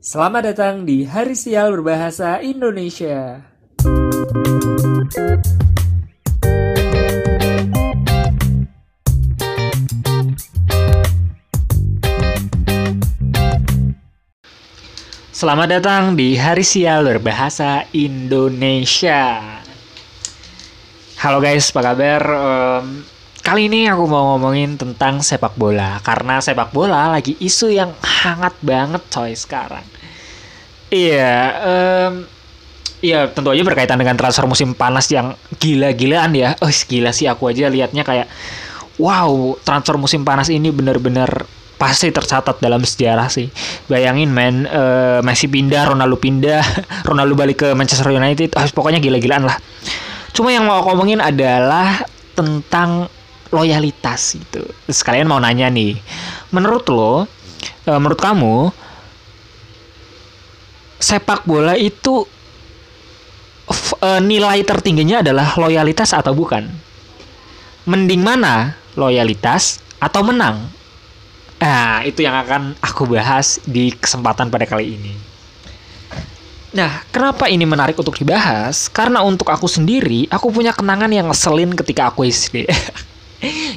Selamat datang di Hari Sial Berbahasa Indonesia. Selamat datang di Hari Sial Berbahasa Indonesia. Halo guys, apa kabar? Em, kali ini aku mau ngomongin tentang sepak bola karena sepak bola lagi isu yang hangat banget coy sekarang. Iya, em, iya tentu aja berkaitan dengan transfer musim panas yang gila-gilaan ya. Oh gila sih aku aja liatnya kayak wow transfer musim panas ini bener-bener pasti tercatat dalam sejarah sih. Bayangin men, eh, Messi pindah, Ronaldo pindah, Ronaldo balik ke Manchester United, ah, pokoknya gila-gilaan lah. Cuma yang mau aku ngomongin adalah tentang loyalitas gitu. Sekalian mau nanya nih, menurut lo, eh, menurut kamu sepak bola itu eh, nilai tertingginya adalah loyalitas atau bukan? Mending mana? Loyalitas atau menang? Nah, itu yang akan aku bahas di kesempatan pada kali ini. Nah, kenapa ini menarik untuk dibahas? Karena untuk aku sendiri, aku punya kenangan yang ngeselin ketika aku SD.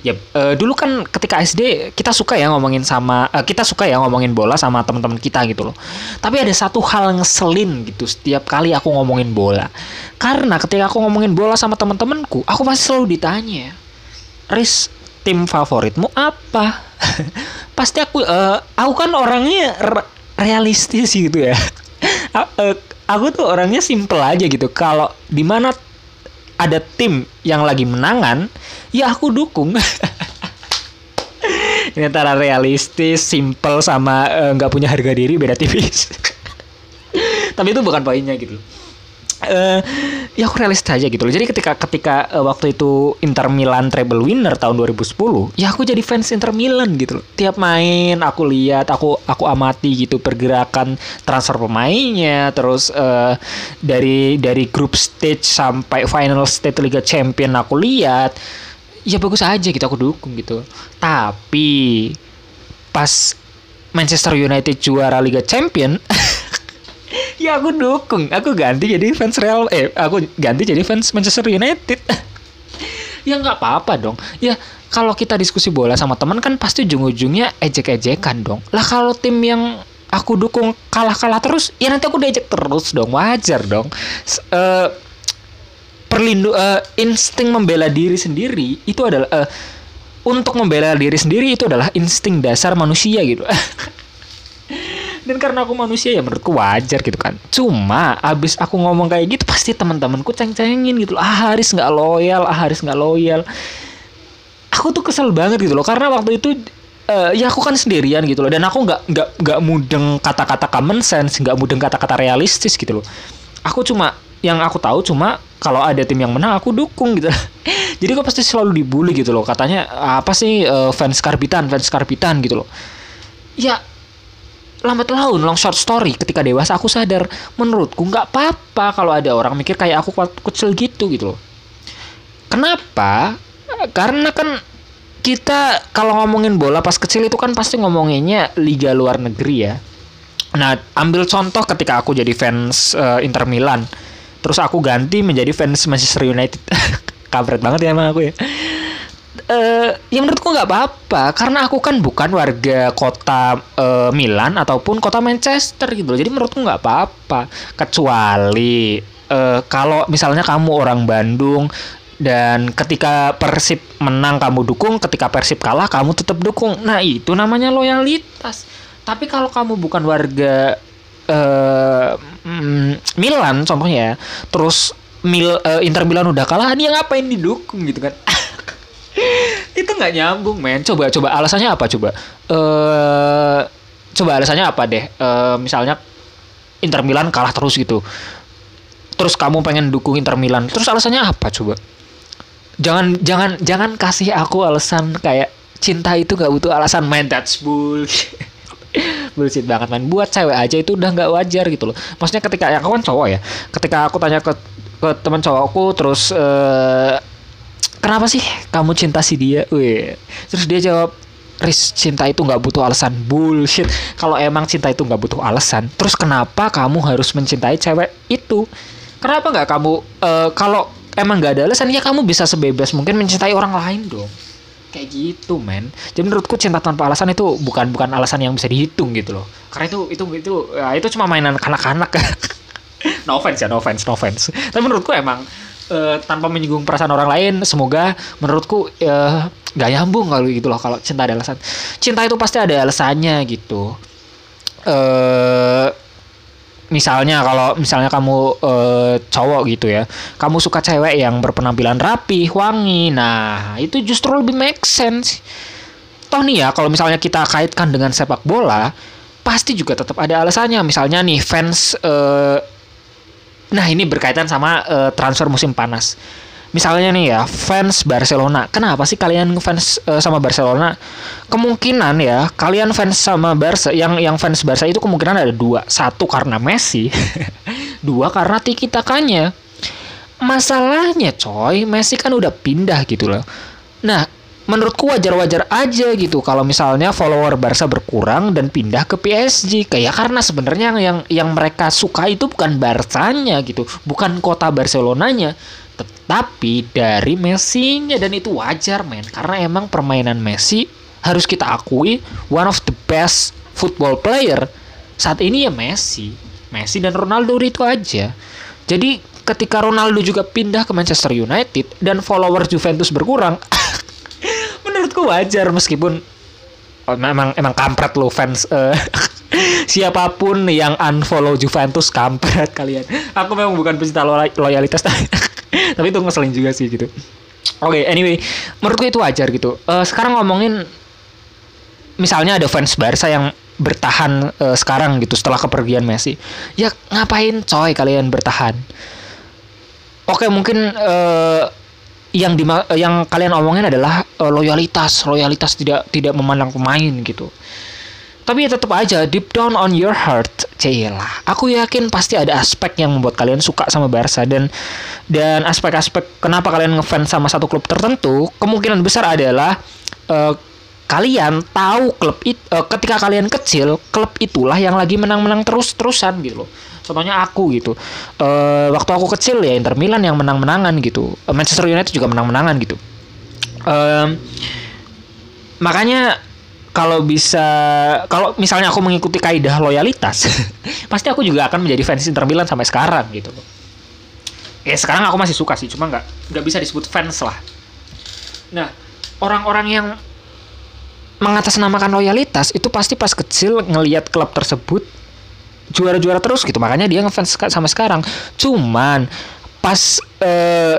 ya, eh, dulu kan ketika SD kita suka ya ngomongin sama eh, kita suka ya ngomongin bola sama teman-teman kita gitu loh. Tapi ada satu hal ngeselin gitu setiap kali aku ngomongin bola. Karena ketika aku ngomongin bola sama teman-temanku, aku pasti selalu ditanya, "Riz, tim favoritmu apa?" pasti aku eh, aku kan orangnya re- realistis gitu ya. A- eh, aku tuh orangnya simple aja gitu. Kalau di mana ada tim yang lagi menangan, ya aku dukung. Ini antara realistis, simple sama eh, nggak punya harga diri beda tipis. Tapi itu bukan poinnya gitu. Eh, ya aku realistis aja gitu loh. Jadi ketika ketika eh, waktu itu Inter Milan treble winner tahun 2010, ya aku jadi fans Inter Milan gitu loh. Tiap main aku lihat, aku aku amati gitu pergerakan transfer pemainnya, terus eh, dari dari group stage sampai final stage Liga Champion aku lihat. Ya bagus aja gitu aku dukung gitu. Tapi pas Manchester United juara Liga Champion ya aku dukung. Aku ganti jadi fans Real eh aku ganti jadi fans Manchester United. Ya nggak apa-apa dong. Ya kalau kita diskusi bola sama teman kan pasti ujung-ujungnya ejek-ejekan dong. Lah kalau tim yang aku dukung kalah-kalah terus ya nanti aku diejek terus dong. Wajar dong. S- eh, perlindu eh, insting membela diri sendiri itu adalah eh, untuk membela diri sendiri itu adalah insting dasar manusia gitu dan karena aku manusia ya menurutku wajar gitu kan. Cuma abis aku ngomong kayak gitu pasti teman-temanku ceng-cengin gitu loh. ah Haris nggak loyal ah Haris nggak loyal. Aku tuh kesel banget gitu loh karena waktu itu eh, ya aku kan sendirian gitu loh. Dan aku nggak nggak nggak mudeng kata-kata common sense nggak mudeng kata-kata realistis gitu loh. Aku cuma yang aku tahu cuma kalau ada tim yang menang aku dukung gitu. Jadi aku pasti selalu dibully gitu loh. Katanya apa sih eh, fans karbitan fans karbitan? gitu loh. Ya lambat laun long short story. Ketika dewasa aku sadar menurutku nggak apa-apa kalau ada orang mikir kayak aku kecil gitu gitu loh. Kenapa? Karena kan kita kalau ngomongin bola pas kecil itu kan pasti ngomonginnya liga luar negeri ya. Nah ambil contoh ketika aku jadi fans eh, Inter Milan. Terus aku ganti menjadi fans Manchester United. Kampret banget ya emang aku ya eh ya menurutku nggak apa-apa karena aku kan bukan warga kota eh, Milan ataupun kota Manchester gitu loh. Jadi menurutku nggak apa-apa kecuali eh, kalau misalnya kamu orang Bandung dan ketika Persib menang kamu dukung, ketika Persib kalah kamu tetap dukung. Nah, itu namanya loyalitas. Tapi kalau kamu bukan warga mm, Milan contohnya, terus Mil, eh, Inter Milan udah kalah, dia ngapain didukung gitu kan? nggak nyambung men. Coba coba alasannya apa coba? Eh coba alasannya apa deh? Eh misalnya Inter Milan kalah terus gitu. Terus kamu pengen dukung Inter Milan. Terus alasannya apa coba? Jangan jangan jangan kasih aku alasan kayak cinta itu nggak butuh alasan man that's bullshit. Bullshit banget man buat cewek aja itu udah nggak wajar gitu loh. Maksudnya ketika ya aku kan cowok ya. Ketika aku tanya ke ke teman cowokku terus eh kenapa sih kamu cinta si dia? Wih. Terus dia jawab, Riz cinta itu nggak butuh alasan. Bullshit. Kalau emang cinta itu nggak butuh alasan terus kenapa kamu harus mencintai cewek itu? Kenapa nggak kamu uh, kalau emang nggak ada alasan ya kamu bisa sebebas mungkin mencintai orang lain dong. Kayak gitu men. Jadi menurutku cinta tanpa alasan itu bukan bukan alasan yang bisa dihitung gitu loh. Karena itu itu itu ya, itu cuma mainan kanak-kanak. No offense ya no offense no offense. Tapi menurutku emang uh, tanpa menyinggung perasaan orang lain semoga menurutku uh, gak nyambung kalau gitu loh kalau cinta ada alasan. Cinta itu pasti ada alasannya gitu. Uh, misalnya kalau misalnya kamu uh, cowok gitu ya kamu suka cewek yang berpenampilan rapi wangi nah itu justru lebih make sense. Toh nih ya kalau misalnya kita kaitkan dengan sepak bola pasti juga tetap ada alasannya. Misalnya nih fans uh, nah ini berkaitan sama uh, transfer musim panas. Misalnya nih ya fans Barcelona. Kenapa sih kalian fans uh, sama Barcelona? Kemungkinan ya kalian fans sama Barca yang yang fans Barca itu kemungkinan ada dua. Satu karena Messi dua karena tiki takanya masalahnya coy Messi kan udah pindah gitu loh. Nah menurutku wajar-wajar aja gitu. Kalau misalnya follower Barca berkurang dan pindah ke PSG kayak karena sebenarnya yang yang mereka suka itu bukan Barcanya gitu. Bukan kota Barcelonanya. Tetapi dari Messi-nya. Dan itu wajar men. Karena emang permainan Messi harus kita akui one of the best football player saat ini ya Messi. Messi dan Ronaldo itu aja. Jadi ketika Ronaldo juga pindah ke Manchester United dan followers Juventus berkurang menurutku wajar meskipun oh, memang emang kampret lo fans uh, siapa pun yang unfollow Juventus kampret kalian. Aku memang bukan pecinta loyalitas tapi itu ngeselin juga sih gitu. Oke okay, anyway menurutku itu wajar gitu. Uh, sekarang ngomongin misalnya ada fans Barca yang bertahan uh, sekarang gitu setelah kepergian Messi. Ya ngapain coy kalian bertahan? Oke mungkin uh, yang di yang kalian omongin adalah uh, loyalitas loyalitas tidak tidak memandang pemain gitu. Tapi ya tetap aja deep down on your heart Cila aku yakin pasti ada aspek yang membuat kalian suka sama Barca dan dan aspek-aspek kenapa kalian ngefans sama satu klub tertentu kemungkinan besar adalah uh, kalian tahu klub itu uh, ketika kalian kecil klub itulah yang lagi menang-menang terus-terusan gitu loh contohnya aku gitu. Uh, waktu aku kecil ya Inter Milan yang menang-menangan gitu. Manchester United juga menang-menangan gitu. Uh, makanya kalau bisa kalau misalnya aku mengikuti kaidah loyalitas pasti aku juga akan menjadi fans Inter Milan sampai sekarang gitu. Ya sekarang aku masih suka sih cuma nggak nggak bisa disebut fans lah. Nah orang-orang yang mengatasnamakan loyalitas itu pasti pas kecil ngelihat klub tersebut juara-juara terus gitu. Makanya dia ngefans sama sekarang. Cuman pas eh,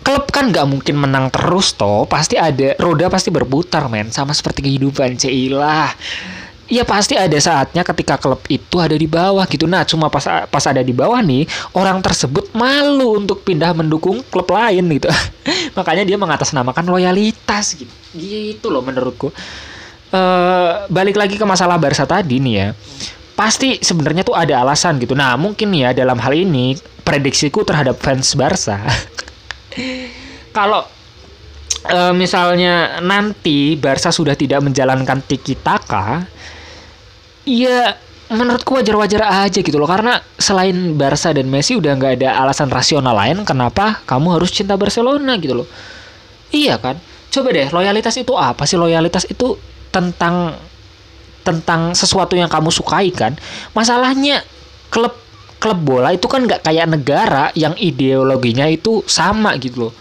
klub kan nggak mungkin menang terus toh. Pasti ada roda pasti berputar men. Sama seperti kehidupan Ceilah ya pasti ada saatnya ketika klub itu ada di bawah gitu. Nah cuma pas pas ada di bawah nih orang tersebut malu untuk pindah mendukung klub lain gitu. Makanya dia mengatasnamakan loyalitas gitu. Gitu loh menurutku. Uh, balik lagi ke masalah Barca tadi nih ya pasti sebenarnya tuh ada alasan gitu nah mungkin ya dalam hal ini prediksiku terhadap fans Barca kalau uh, misalnya nanti Barca sudah tidak menjalankan tiki taka, ya menurutku wajar-wajar aja gitu loh karena selain Barca dan Messi udah nggak ada alasan rasional lain kenapa kamu harus cinta Barcelona gitu loh. Iya kan? Coba deh, loyalitas itu apa sih? Loyalitas itu tentang tentang sesuatu yang kamu sukai kan. Masalahnya klub klub bola itu kan nggak kayak negara yang ideologinya itu sama gitu loh.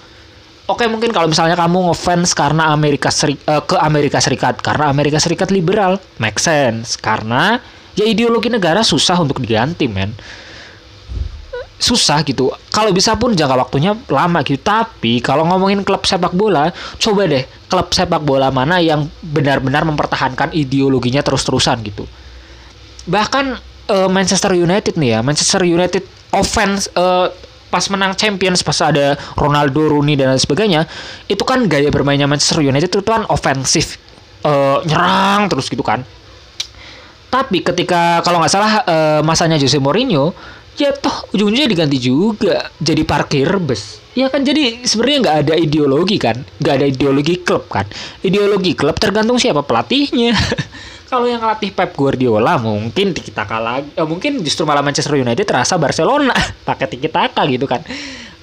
Oke mungkin kalau misalnya kamu ngefans karena Amerika Seri uh, ke Amerika Serikat karena Amerika Serikat liberal, make sense. Karena ya ideologi negara susah untuk diganti, men. Susah gitu. Kalau bisa pun jangka waktunya lama gitu. Tapi kalau ngomongin klub sepak bola, coba deh klub sepak bola mana yang benar-benar mempertahankan ideologinya terus-terusan gitu. Bahkan uh, Manchester United nih ya, Manchester United offense uh, pas menang Champions pas ada Ronaldo, Rooney dan lain sebagainya, itu kan gaya bermainnya Manchester United itu kan ofensif, uh, nyerang terus gitu kan. Tapi ketika kalau nggak salah uh, masanya Jose Mourinho ya toh ujung-ujungnya diganti juga. Jadi parkir bus. Ya kan? Jadi sebenarnya nggak ada ideologi kan? Nggak ada ideologi klub kan? Ideologi klub tergantung siapa pelatihnya. Kalau yang latih Pep Guardiola mungkin kita kalah eh, mungkin justru malah Manchester United terasa Barcelona. Pakai tiki taka gitu kan?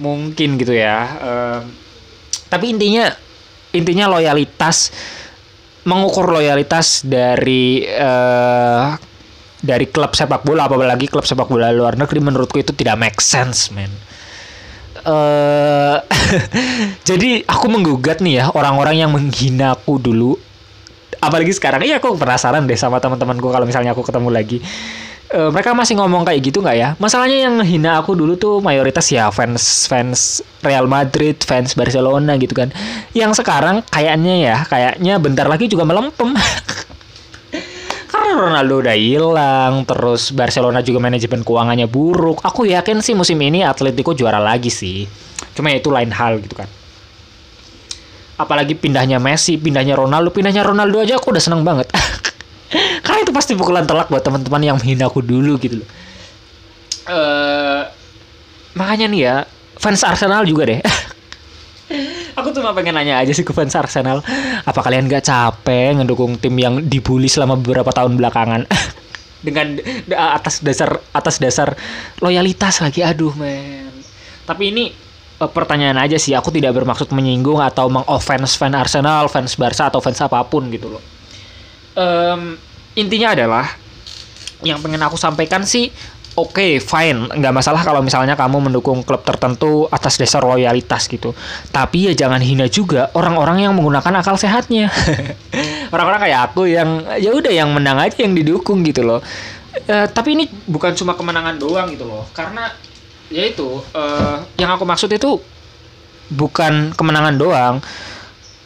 Mungkin gitu ya. Um, tapi intinya intinya loyalitas mengukur loyalitas dari uh, dari klub sepak bola apalagi klub sepak bola luar negeri menurutku itu tidak make sense man uh, jadi aku menggugat nih ya orang-orang yang menghina aku dulu apalagi sekarang. Iya aku penasaran deh sama teman-temanku kalau misalnya aku ketemu lagi. Uh, mereka masih ngomong kayak gitu nggak ya? Masalahnya yang hina aku dulu tuh mayoritas ya fans fans Real Madrid fans Barcelona gitu kan. Yang sekarang kayaknya ya kayaknya bentar lagi juga melempem Ronaldo udah hilang terus Barcelona juga manajemen keuangannya buruk aku yakin sih musim ini Atletico juara lagi sih cuma ya itu lain hal gitu kan apalagi pindahnya Messi, pindahnya Ronaldo, pindahnya Ronaldo aja aku udah seneng banget. Karena itu pasti pukulan telak buat teman-teman yang menghina aku dulu gitu loh. Uh, makanya nih ya, fans Arsenal juga deh. aku cuma pengen nanya aja sih ke fans Arsenal, apa kalian gak capek ngedukung tim yang dibully selama beberapa tahun belakangan? dengan atas dasar atas dasar loyalitas lagi aduh men tapi ini uh, pertanyaan aja sih. Aku tidak bermaksud menyinggung atau mengoffense fan Arsenal, fans Barca atau fans apa pun gitu loh. Um, intinya adalah yang pengen aku sampaikan sih oke okay, fine. Nggak masalah kalau misalnya kamu mendukung klub tertentu atas dasar loyalitas gitu. Tapi ya jangan hina juga orang-orang yang menggunakan akal sehatnya. Orang-orang kayak aku yang ya udah yang menang aja yang didukung gitu loh. Uh, tapi ini bukan cuma kemenangan doang gitu loh. Karena ya itu uh, yang aku maksud itu bukan kemenangan doang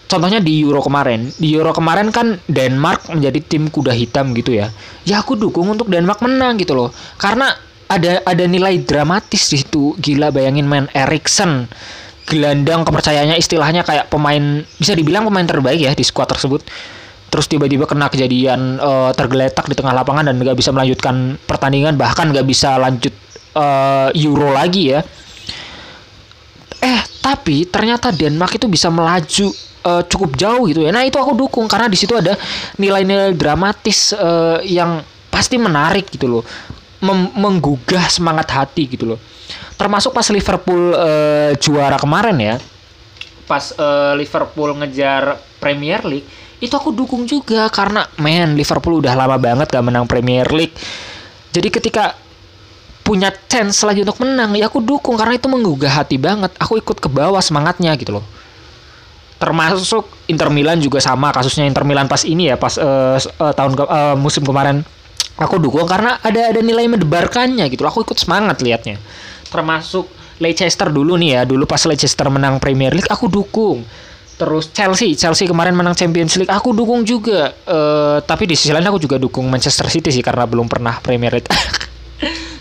contohnya di Euro kemarin. Di Euro kemarin kan Denmark menjadi tim kuda hitam gitu ya. Ya aku dukung untuk Denmark menang gitu loh. Karena ada ada nilai dramatis di situ. Gila bayangin main Erikson gelandang kepercayaannya istilahnya kayak pemain bisa dibilang pemain terbaik ya di skuad tersebut. Terus tiba-tiba kena kejadian uh, tergeletak di tengah lapangan dan nggak bisa melanjutkan pertandingan. Bahkan nggak bisa lanjut uh, Euro lagi ya. Eh, tapi ternyata Denmark itu bisa melaju uh, cukup jauh gitu ya. Nah, itu aku dukung karena di situ ada nilai-nilai dramatis uh, yang pasti menarik gitu loh. Mem menggugah semangat hati gitu loh. Termasuk pas Liverpool uh, juara kemarin ya. Pas uh, Liverpool ngejar Premier League, itu aku dukung juga karena men Liverpool udah lama banget gak menang Premier League. Jadi ketika punya chance lagi untuk menang ya aku dukung karena itu menggugah hati banget aku ikut ke bawah semangatnya gitu loh termasuk Inter Milan juga sama kasusnya Inter Milan pas ini ya pas uh, uh, tahun ke, uh, musim kemarin. Aku dukung karena ada ada nilai mendebarkannya gitu aku ikut semangat liatnya. Termasuk Leicester dulu nih ya dulu pas Leicester menang Premier League aku dukung. Terus Chelsea Chelsea kemarin menang Champions League aku dukung juga. Uh, tapi di sisi lain aku juga dukung Manchester City sih karena belum pernah Premier League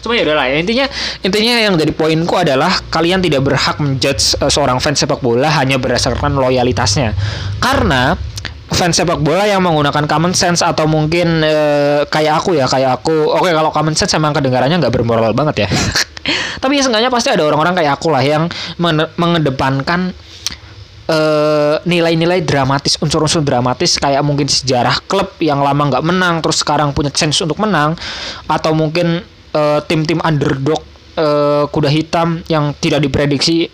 cuma ya udahlah ya intinya intinya yang jadi poinku adalah kalian tidak berhak menjudge uh, seorang fans sepak bola hanya berdasarkan loyalitasnya. Karena fans sepak bola yang menggunakan common sense atau mungkin uh, kayak aku ya kayak aku oke okay, kalau common sense emang kedengarannya nggak bermoral banget ya. Tapi ya seenggaknya pasti ada orang-orang kayak aku lah yang mengedepankan nilai nilai-nilai dramatis, unsur-unsur dramatis kayak mungkin sejarah klub yang lama nggak menang terus sekarang punya chance untuk menang atau mungkin uh, tim-tim underdog uh, kuda hitam yang tidak diprediksi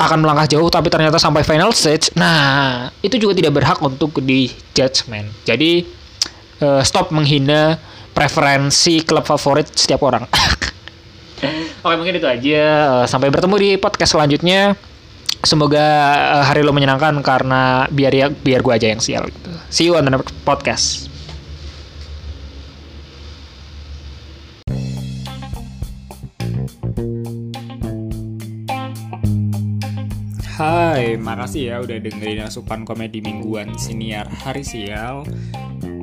akan melangkah jauh tapi ternyata sampai final stage. Nah, itu juga tidak berhak untuk di judgment. Jadi uh, stop menghina preferensi klub favorit setiap orang. Oke, mungkin itu aja. sampai bertemu di podcast selanjutnya. Semoga hari lo menyenangkan karena biar ya biar gua aja yang sial gitu. See you on the next podcast. Hai, makasih ya udah dengerin asupan komedi mingguan siniar Hari Sial.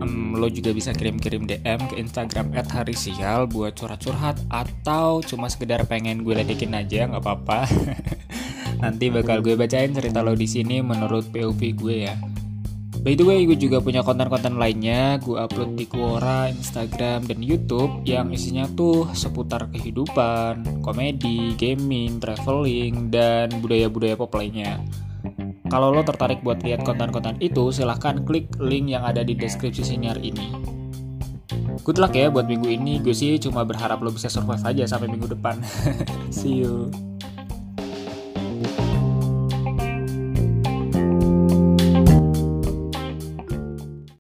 Um, lo juga bisa kirim-kirim DM ke Instagram @harisial buat curhat-curhat atau cuma sekedar pengen gue ledekin aja nggak apa-apa. Nanti bakal gue bacain cerita lo di sini menurut POV gue ya. By the way, gue juga punya konten-konten lainnya. Gue upload di Quora, Instagram, dan YouTube yang isinya tuh seputar kehidupan, komedi, gaming, traveling, dan budaya-budaya pop lainnya. Kalau lo tertarik buat lihat konten-konten itu, silahkan klik link yang ada di deskripsi siniar ini. Good luck ya buat minggu ini. Gue sih cuma berharap lo bisa survive aja sampai minggu depan. See you.